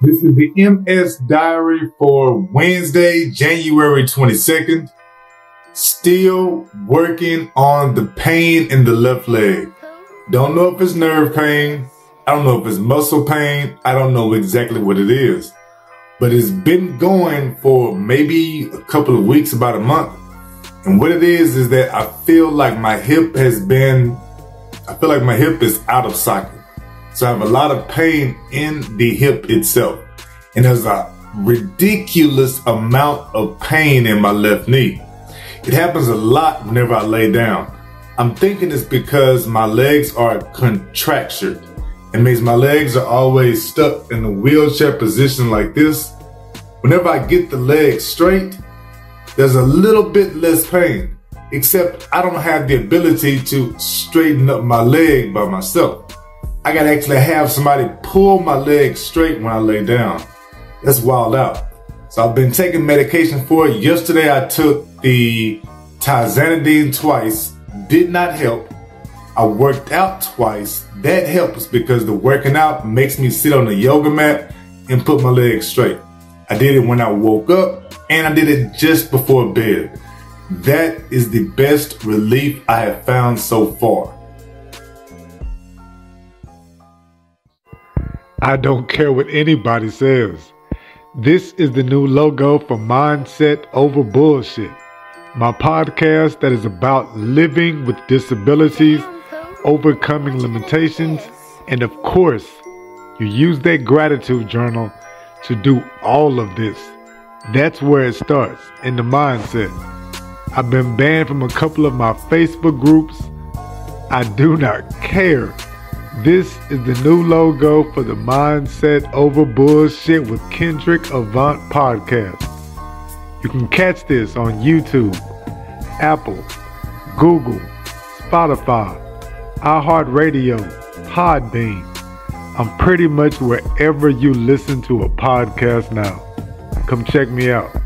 This is the MS Diary for Wednesday, January 22nd. Still working on the pain in the left leg. Don't know if it's nerve pain. I don't know if it's muscle pain. I don't know exactly what it is. But it's been going for maybe a couple of weeks, about a month. And what it is, is that I feel like my hip has been, I feel like my hip is out of socket. So I have a lot of pain in the hip itself. And there's a ridiculous amount of pain in my left knee. It happens a lot whenever I lay down. I'm thinking it's because my legs are contractured. It means my legs are always stuck in the wheelchair position like this. Whenever I get the legs straight, there's a little bit less pain, except I don't have the ability to straighten up my leg by myself. I gotta actually have somebody pull my legs straight when I lay down. That's wild out. So I've been taking medication for it. Yesterday I took the tizanidine twice. Did not help. I worked out twice. That helps because the working out makes me sit on the yoga mat and put my legs straight. I did it when I woke up and I did it just before bed. That is the best relief I have found so far. I don't care what anybody says. This is the new logo for Mindset Over Bullshit, my podcast that is about living with disabilities, overcoming limitations, and of course, you use that gratitude journal to do all of this. That's where it starts in the mindset. I've been banned from a couple of my Facebook groups. I do not care this is the new logo for the Mindset Over Bullshit with Kendrick Avant podcast. You can catch this on YouTube, Apple, Google, Spotify, iHeartRadio, Podbean. I'm pretty much wherever you listen to a podcast now. Come check me out.